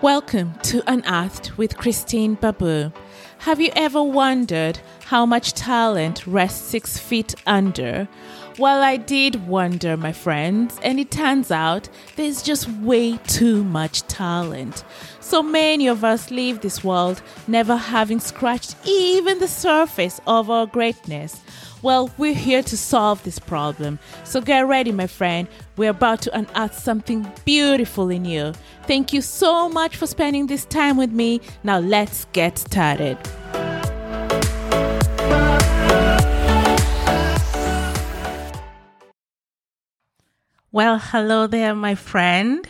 Welcome to Unearthed with Christine Babu. Have you ever wondered how much talent rests six feet under? Well, I did wonder, my friends, and it turns out there's just way too much talent. So many of us leave this world never having scratched even the surface of our greatness. Well, we're here to solve this problem. So get ready, my friend. We're about to unearth something beautiful in you. Thank you so much for spending this time with me. Now let's get started. Well, hello there, my friend.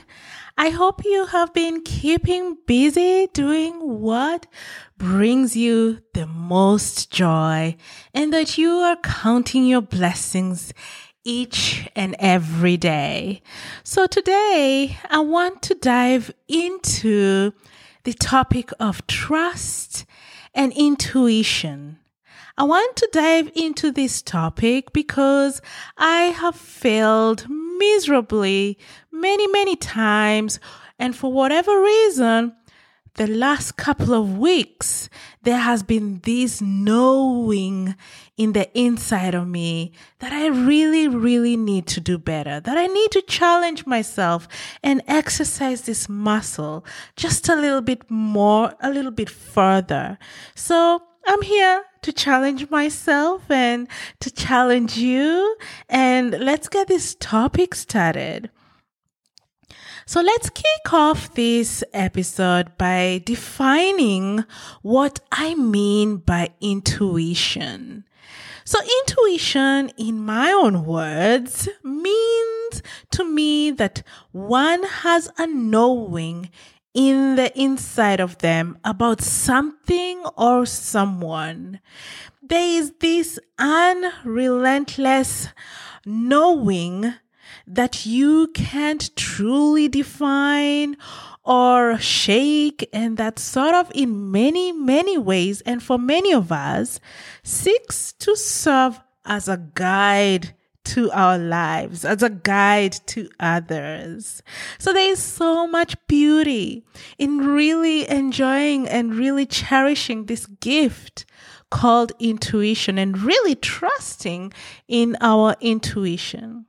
I hope you have been keeping busy doing what brings you the most joy and that you are counting your blessings each and every day. So today I want to dive into the topic of trust and intuition. I want to dive into this topic because I have failed miserably many, many times. And for whatever reason, the last couple of weeks, there has been this knowing in the inside of me that I really, really need to do better, that I need to challenge myself and exercise this muscle just a little bit more, a little bit further. So I'm here to challenge myself and to challenge you. And let's get this topic started. So let's kick off this episode by defining what I mean by intuition. So intuition, in my own words, means to me that one has a knowing in the inside of them about something or someone. There is this unrelentless knowing that you can't truly define or shake, and that sort of in many, many ways, and for many of us, seeks to serve as a guide to our lives, as a guide to others. So there is so much beauty in really enjoying and really cherishing this gift called intuition and really trusting in our intuition.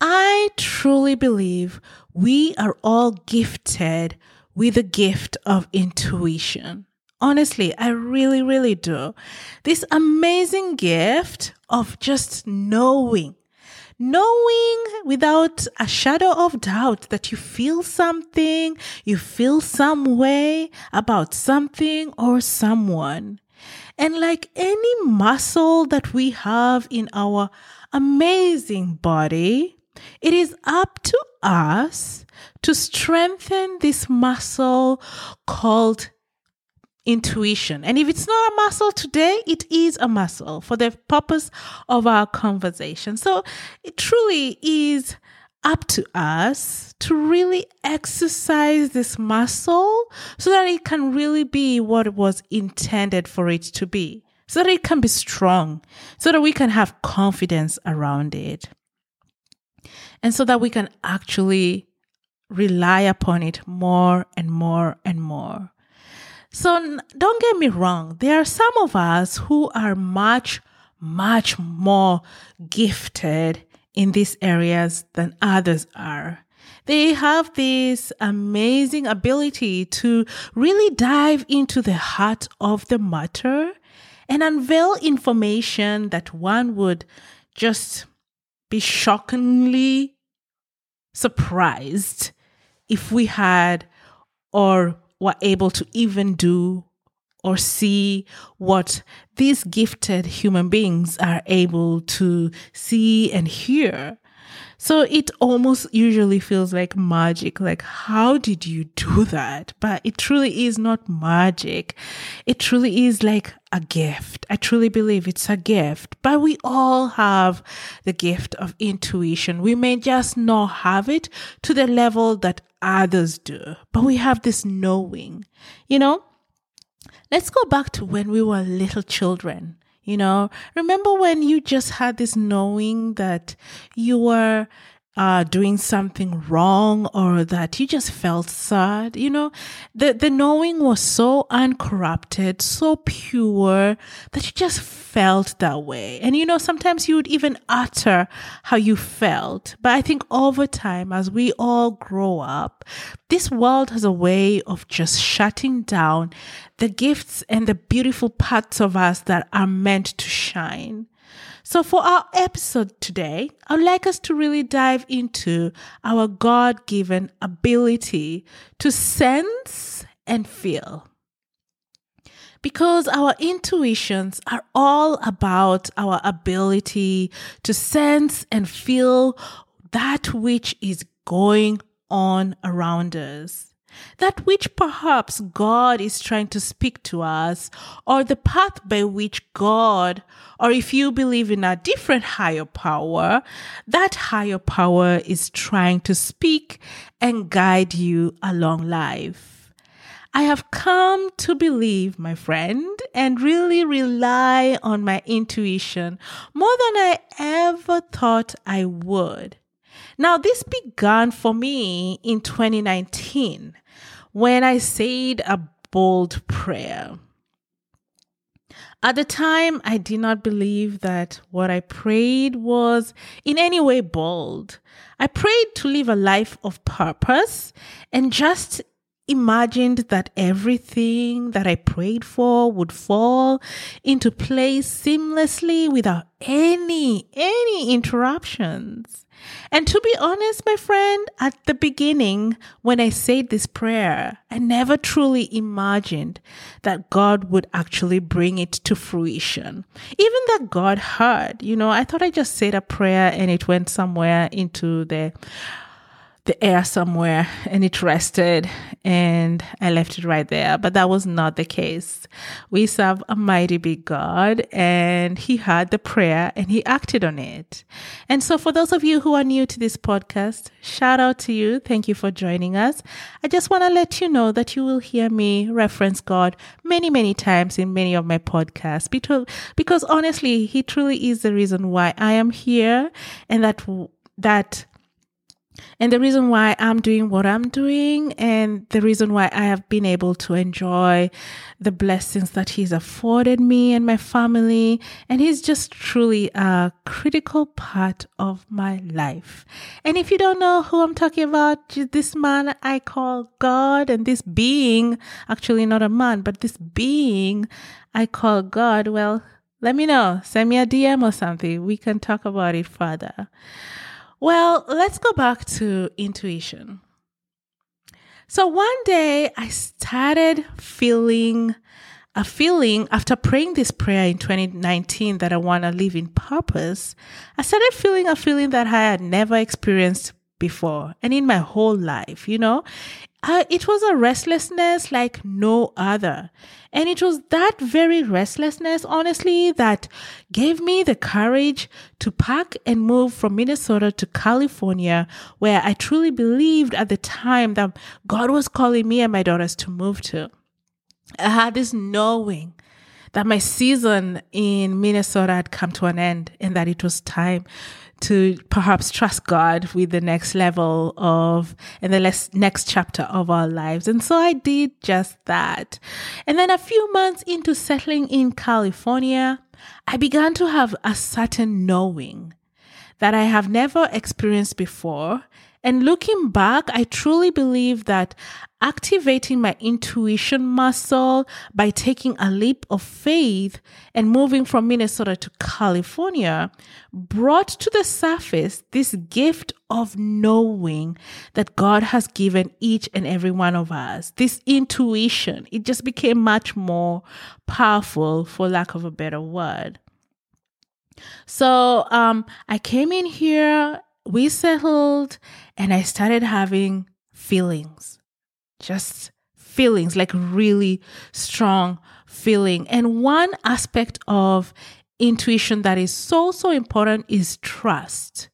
I truly believe we are all gifted with the gift of intuition. Honestly, I really, really do. This amazing gift of just knowing, knowing without a shadow of doubt that you feel something, you feel some way about something or someone. And like any muscle that we have in our amazing body, it is up to us to strengthen this muscle called intuition. And if it's not a muscle today, it is a muscle for the purpose of our conversation. So it truly is up to us to really exercise this muscle so that it can really be what it was intended for it to be, so that it can be strong, so that we can have confidence around it and so that we can actually rely upon it more and more and more. So don't get me wrong, there are some of us who are much, much more gifted in these areas than others are. They have this amazing ability to really dive into the heart of the matter and unveil information that one would just be shockingly surprised if we had or were able to even do or see what these gifted human beings are able to see and hear. So it almost usually feels like magic. Like, how did you do that? But it truly is not magic. It truly is like a gift. I truly believe it's a gift. But we all have the gift of intuition. We may just not have it to the level that others do, but we have this knowing, you know? Let's go back to when we were little children. You know, remember when you just had this knowing that you were uh, doing something wrong or that you just felt sad. You know, the, the knowing was so uncorrupted, so pure that you just felt that way. And you know, sometimes you would even utter how you felt. But I think over time, as we all grow up, this world has a way of just shutting down the gifts and the beautiful parts of us that are meant to shine. So, for our episode today, I would like us to really dive into our God given ability to sense and feel. Because our intuitions are all about our ability to sense and feel that which is going on around us that which perhaps God is trying to speak to us, or the path by which God, or if you believe in a different higher power, that higher power is trying to speak and guide you along life. I have come to believe, my friend, and really rely on my intuition more than I ever thought I would. Now, this began for me in 2019 when I said a bold prayer. At the time, I did not believe that what I prayed was in any way bold. I prayed to live a life of purpose and just imagined that everything that I prayed for would fall into place seamlessly without any, any interruptions. And to be honest, my friend, at the beginning, when I said this prayer, I never truly imagined that God would actually bring it to fruition. Even that God heard, you know, I thought I just said a prayer and it went somewhere into the the air somewhere and it rested and I left it right there. But that was not the case. We serve a mighty big God and he heard the prayer and he acted on it. And so for those of you who are new to this podcast, shout out to you. Thank you for joining us. I just want to let you know that you will hear me reference God many, many times in many of my podcasts because, honestly, he truly is the reason why I am here and that, that and the reason why I'm doing what I'm doing, and the reason why I have been able to enjoy the blessings that He's afforded me and my family, and He's just truly a critical part of my life. And if you don't know who I'm talking about, this man I call God, and this being, actually not a man, but this being I call God, well, let me know. Send me a DM or something. We can talk about it further. Well, let's go back to intuition. So one day I started feeling a feeling after praying this prayer in 2019 that I want to live in purpose. I started feeling a feeling that I had never experienced before and in my whole life, you know. Uh, it was a restlessness like no other. And it was that very restlessness, honestly, that gave me the courage to pack and move from Minnesota to California, where I truly believed at the time that God was calling me and my daughters to move to. I had this knowing that my season in Minnesota had come to an end and that it was time to perhaps trust God with the next level of and the next chapter of our lives. And so I did just that. And then a few months into settling in California, I began to have a certain knowing that I have never experienced before and looking back, I truly believe that activating my intuition muscle by taking a leap of faith and moving from Minnesota to California brought to the surface this gift of knowing that God has given each and every one of us. This intuition, it just became much more powerful, for lack of a better word. So um, I came in here we settled and I started having feelings, just feelings, like really strong feeling. And one aspect of intuition that is so, so important is trust.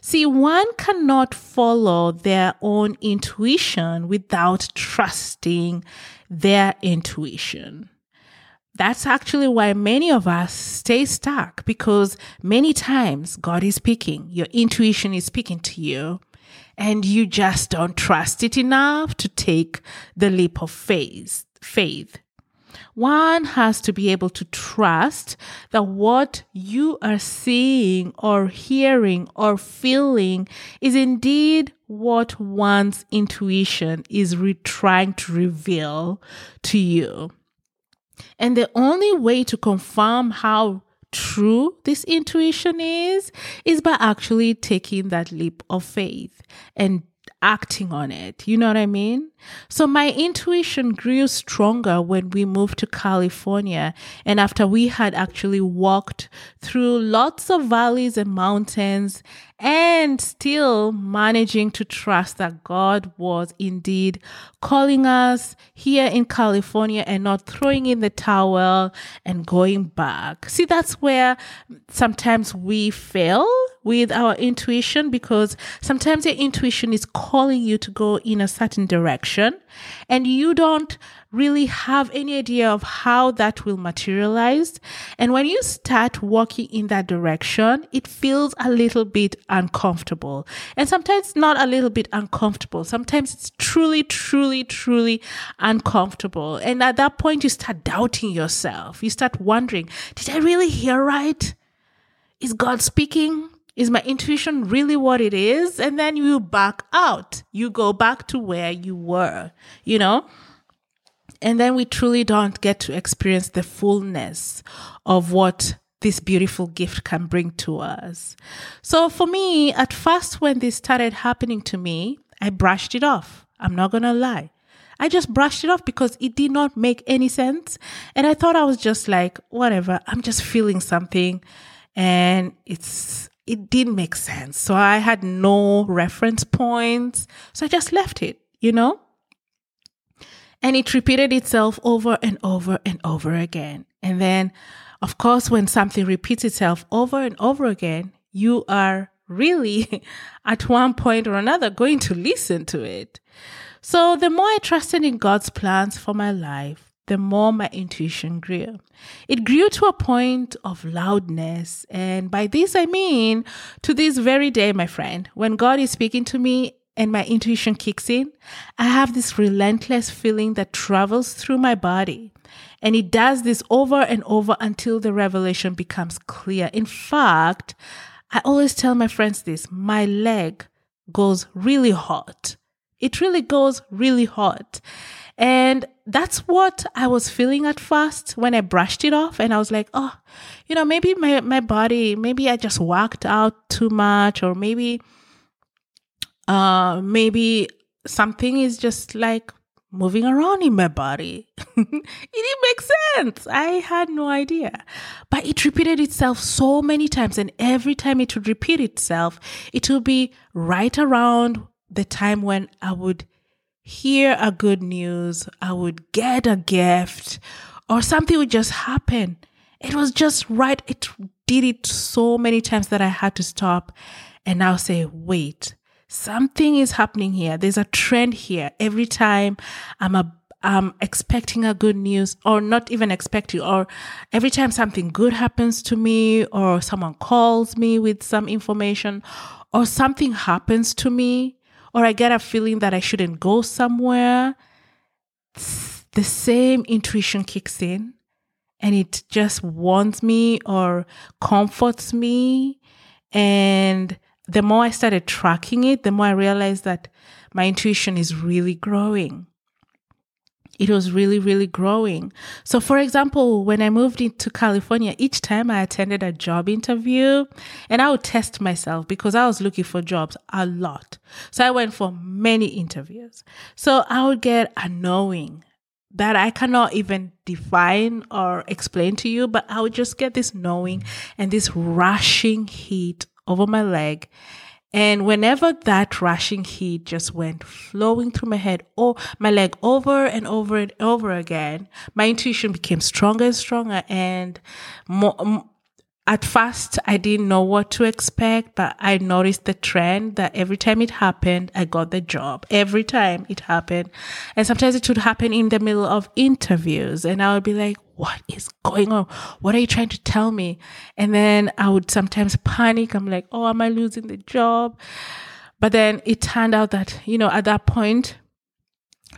See, one cannot follow their own intuition without trusting their intuition. That's actually why many of us stay stuck because many times God is speaking, your intuition is speaking to you, and you just don't trust it enough to take the leap of faith. Faith. One has to be able to trust that what you are seeing or hearing or feeling is indeed what one's intuition is re- trying to reveal to you. And the only way to confirm how true this intuition is, is by actually taking that leap of faith and acting on it. You know what I mean? So my intuition grew stronger when we moved to California and after we had actually walked through lots of valleys and mountains and still managing to trust that God was indeed calling us here in California and not throwing in the towel and going back. See, that's where sometimes we fail with our intuition because sometimes your intuition is calling you to go in a certain direction and you don't really have any idea of how that will materialize. And when you start walking in that direction, it feels a little bit uncomfortable. And sometimes not a little bit uncomfortable. Sometimes it's truly, truly, truly uncomfortable. And at that point, you start doubting yourself. You start wondering, did I really hear right? Is God speaking? Is my intuition really what it is? And then you back out. You go back to where you were, you know? And then we truly don't get to experience the fullness of what this beautiful gift can bring to us. So for me, at first, when this started happening to me, I brushed it off. I'm not going to lie. I just brushed it off because it did not make any sense. And I thought I was just like, whatever, I'm just feeling something. And it's it didn't make sense. So I had no reference points. So I just left it, you know? And it repeated itself over and over and over again. And then, of course, when something repeats itself over and over again, you are really at one point or another going to listen to it. So the more I trusted in God's plans for my life, the more my intuition grew. It grew to a point of loudness. And by this, I mean to this very day, my friend, when God is speaking to me and my intuition kicks in, I have this relentless feeling that travels through my body. And it does this over and over until the revelation becomes clear. In fact, I always tell my friends this my leg goes really hot. It really goes really hot. And that's what I was feeling at first when I brushed it off. And I was like, oh, you know, maybe my, my body, maybe I just worked out too much, or maybe, uh, maybe something is just like moving around in my body. it didn't make sense. I had no idea. But it repeated itself so many times. And every time it would repeat itself, it would be right around the time when I would hear a good news, I would get a gift, or something would just happen. It was just right. It did it so many times that I had to stop and now say, wait, something is happening here. There's a trend here. Every time I'm a I'm expecting a good news or not even expecting or every time something good happens to me or someone calls me with some information or something happens to me or I get a feeling that I shouldn't go somewhere, the same intuition kicks in and it just warns me or comforts me. And the more I started tracking it, the more I realized that my intuition is really growing it was really, really growing. So, for example, when I moved into California, each time I attended a job interview, and I would test myself because I was looking for jobs a lot. So, I went for many interviews. So, I would get a knowing that I cannot even define or explain to you, but I would just get this knowing and this rushing heat over my leg. And whenever that rushing heat just went flowing through my head or my leg over and over and over again, my intuition became stronger and stronger. And more, at first, I didn't know what to expect, but I noticed the trend that every time it happened, I got the job. Every time it happened. And sometimes it would happen in the middle of interviews. And I would be like, what is going on? What are you trying to tell me? And then I would sometimes panic. I'm like, oh, am I losing the job? But then it turned out that, you know, at that point,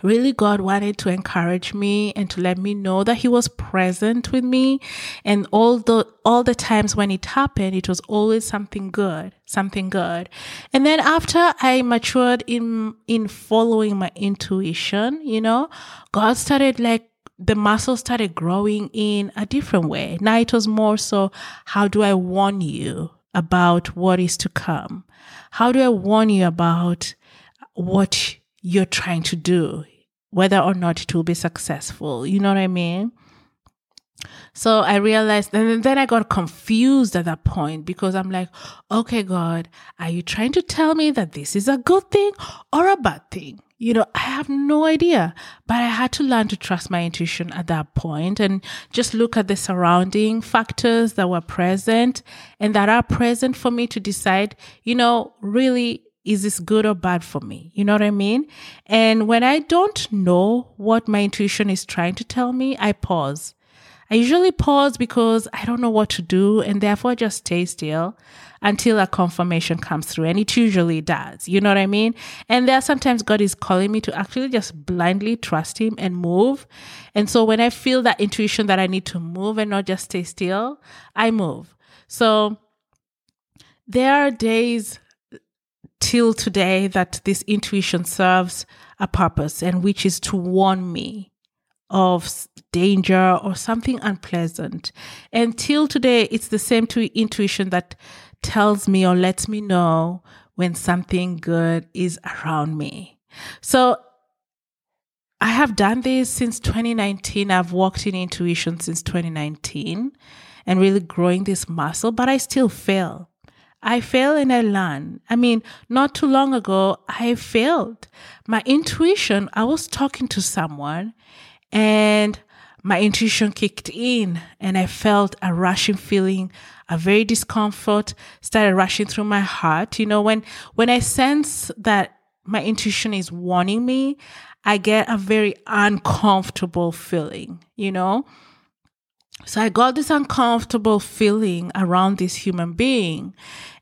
really God wanted to encourage me and to let me know that he was present with me and all the all the times when it happened it was always something good something good and then after I matured in in following my intuition you know God started like the muscle started growing in a different way now it was more so how do I warn you about what is to come how do I warn you about what you're trying to do, whether or not it will be successful? You know what I mean? So I realized, and then I got confused at that point because I'm like, okay, God, are you trying to tell me that this is a good thing or a bad thing? You know, I have no idea, but I had to learn to trust my intuition at that point and just look at the surrounding factors that were present and that are present for me to decide, you know, really is this good or bad for me? You know what I mean? And when I don't know what my intuition is trying to tell me, I pause. I usually pause because I don't know what to do and therefore just stay still until a confirmation comes through. And it usually does. You know what I mean? And there are sometimes God is calling me to actually just blindly trust Him and move. And so when I feel that intuition that I need to move and not just stay still, I move. So there are days till today that this intuition serves a purpose and which is to warn me of danger or something unpleasant. Until today, it's the same to intuition that tells me or lets me know when something good is around me. So I have done this since 2019. I've walked in intuition since 2019 and really growing this muscle, but I still fail. I fail and I learn. I mean, not too long ago, I failed. My intuition, I was talking to someone and my intuition kicked in and I felt a rushing feeling, a very discomfort started rushing through my heart. You know, when, when I sense that my intuition is warning me, I get a very uncomfortable feeling, you know? So I got this uncomfortable feeling around this human being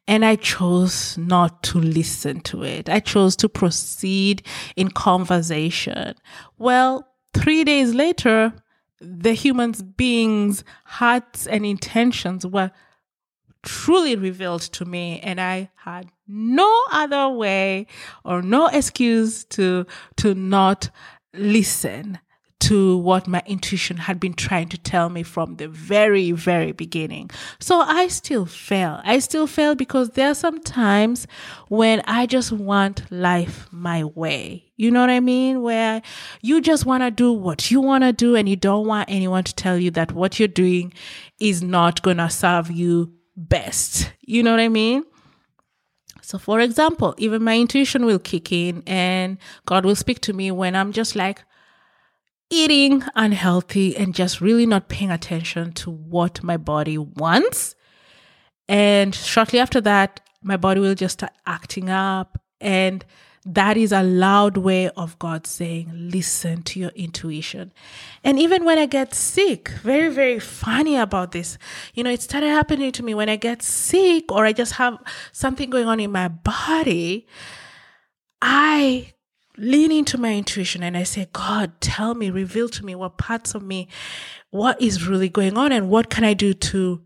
and I chose not to listen to it. I chose to proceed in conversation. Well, three days later, the human being's hearts and intentions were truly revealed to me and I had no other way or no excuse to to not listen to what my intuition had been trying to tell me from the very, very beginning. So I still fail. I still fail because there are some times when I just want life my way. You know what I mean? Where you just want to do what you want to do and you don't want anyone to tell you that what you're doing is not going to serve you best. You know what I mean? So, for example, even my intuition will kick in and God will speak to me when I'm just like, eating unhealthy and just really not paying attention to what my body wants. And shortly after that, my body will just start acting up. And that is a loud way of God saying, listen to your intuition. And even when I get sick, very, very funny about this. You know, it started happening to me when I get sick or I just have something going on in my body. I lean into my intuition and I say, God, tell me, reveal to me what parts of me, what is really going on and what can I do to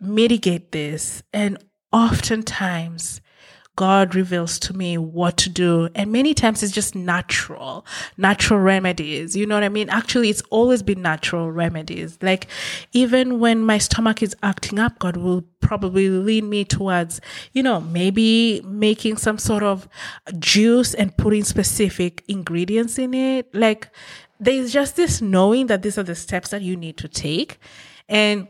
mitigate this? And oftentimes God reveals to me what to do. And many times it's just natural, natural remedies. You know what I mean? Actually, it's always been natural remedies. Like even when my stomach is acting up, God will probably lead me towards, you know, maybe making some sort of juice and putting specific ingredients in it. Like there's just this knowing that these are the steps that you need to take. And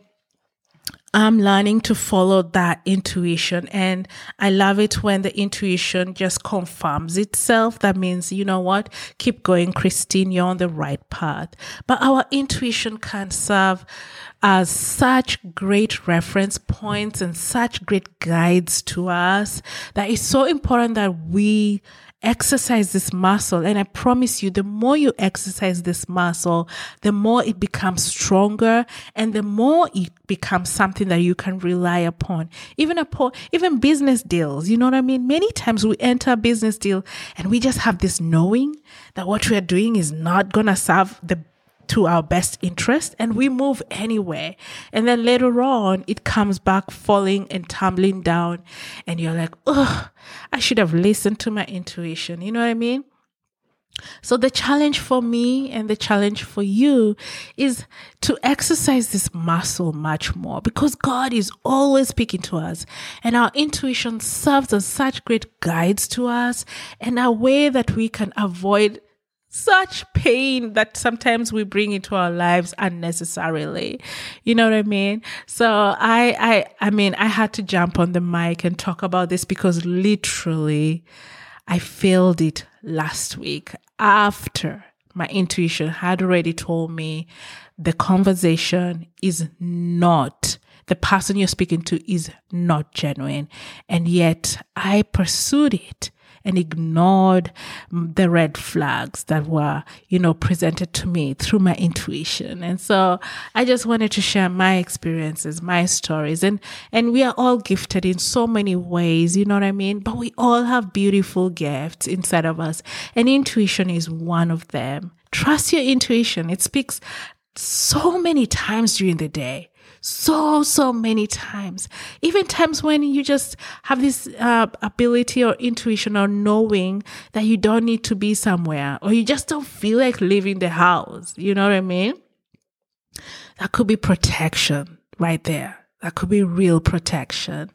I'm learning to follow that intuition. And I love it when the intuition just confirms itself. That means, you know what? Keep going, Christine. You're on the right path. But our intuition can serve as such great reference points and such great guides to us that it's so important that we exercise this muscle. And I promise you, the more you exercise this muscle, the more it becomes stronger and the more it becomes something that you can rely upon. Even upon, even business deals. You know what I mean? Many times we enter a business deal and we just have this knowing that what we are doing is not going to serve the to our best interest and we move anywhere. And then later on, it comes back falling and tumbling down. And you're like, oh, I should have listened to my intuition. You know what I mean? So the challenge for me and the challenge for you is to exercise this muscle much more because God is always speaking to us and our intuition serves as such great guides to us and a way that we can avoid such pain that sometimes we bring into our lives unnecessarily. You know what I mean? So I, I, I mean, I had to jump on the mic and talk about this because literally I failed it last week after my intuition had already told me the conversation is not the person you're speaking to is not genuine. And yet I pursued it and ignored the red flags that were, you know, presented to me through my intuition. And so I just wanted to share my experiences, my stories. And, and we are all gifted in so many ways, you know what I mean? But we all have beautiful gifts inside of us. And intuition is one of them. Trust your intuition. It speaks so many times during the day so, so many times. Even times when you just have this uh, ability or intuition or knowing that you don't need to be somewhere or you just don't feel like leaving the house. You know what I mean? That could be protection right there. That could be real protection.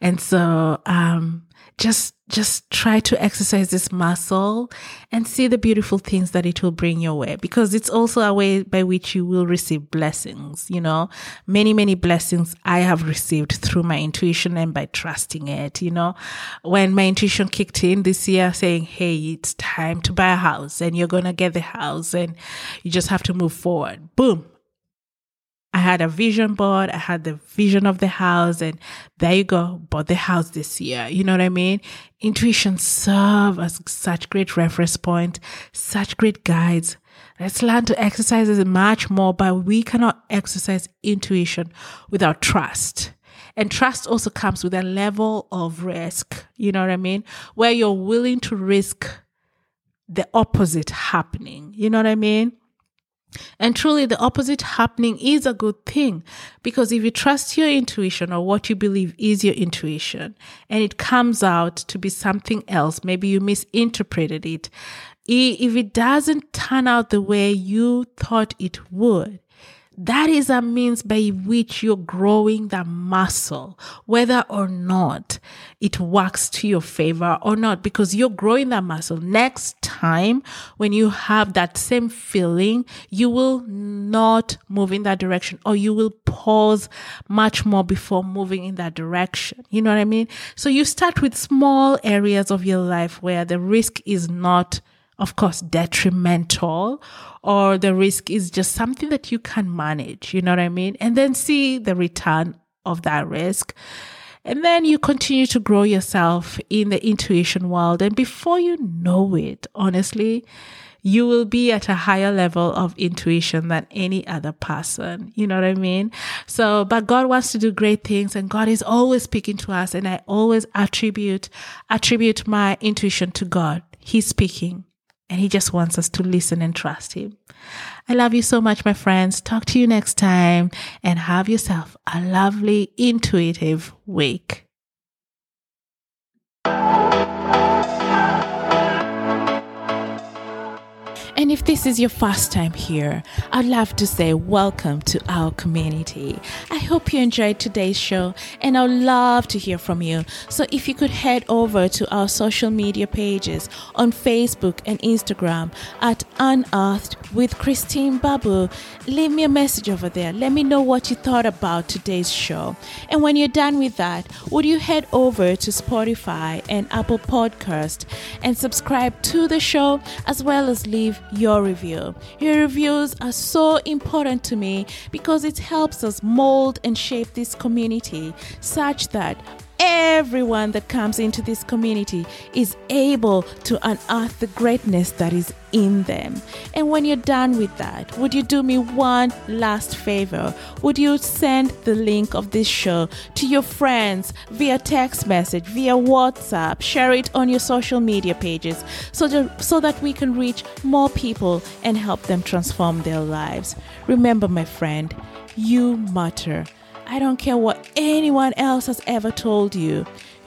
And so, um, just just try to exercise this muscle and see the beautiful things that it will bring your way. Because it's also a way by which you will receive blessings you know. Many many blessings i have received through my intuition and by trusting it you know. When my intuition kicked in this year saying hey it's time to buy a house and you're going to get the house and you just have to move forward. Boom I had a vision board. I had the vision of the house and there you go. Bought the house this year. You know what I mean? Intuition serve as such great reference point, such great guides. Let's learn to exercise it much more, but we cannot exercise intuition without trust. And trust also comes with a level of risk. You know what I mean? Where you're willing to risk the opposite happening. You know what I mean? And truly, the opposite happening is a good thing because if you trust your intuition or what you believe is your intuition and it comes out to be something else, maybe you misinterpreted it, if it doesn't turn out the way you thought it would, that is a means by which you're growing the muscle, whether or not it works to your favor or not, because you're growing that muscle. Next time, when you have that same feeling, you will not move in that direction or you will pause much more before moving in that direction. You know what I mean? So you start with small areas of your life where the risk is not of course, detrimental or the risk is just something that you can manage. You know what I mean? And then see the return of that risk. And then you continue to grow yourself in the intuition world. And before you know it, honestly, you will be at a higher level of intuition than any other person. You know what I mean? So, but God wants to do great things and God is always speaking to us. And I always attribute, attribute my intuition to God. He's speaking and he just wants us to listen and trust him. I love you so much, my friends. Talk to you next time and have yourself a lovely, intuitive week. And if this is your first time here, I'd love to say welcome to our community. I hope you enjoyed today's show and I'd love to hear from you. So if you could head over to our social media pages on Facebook and Instagram at Unearthed with Christine Babu, leave me a message over there. Let me know what you thought about today's show. And when you're done with that, would you head over to Spotify and Apple Podcast and subscribe to the show as well as leave your review. Your reviews are so important to me because it helps us mold and shape this community such that everyone that comes into this community is able to unearth the greatness that is in them. And when you're done with that, would you do me one last favor? Would you send the link of this show to your friends via text message, via WhatsApp, share it on your social media pages so that, so that we can reach more people and help them transform their lives? Remember, my friend, you matter. I don't care what anyone else has ever told you.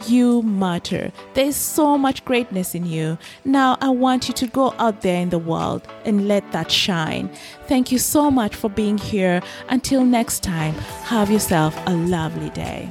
You matter. There's so much greatness in you. Now, I want you to go out there in the world and let that shine. Thank you so much for being here. Until next time, have yourself a lovely day.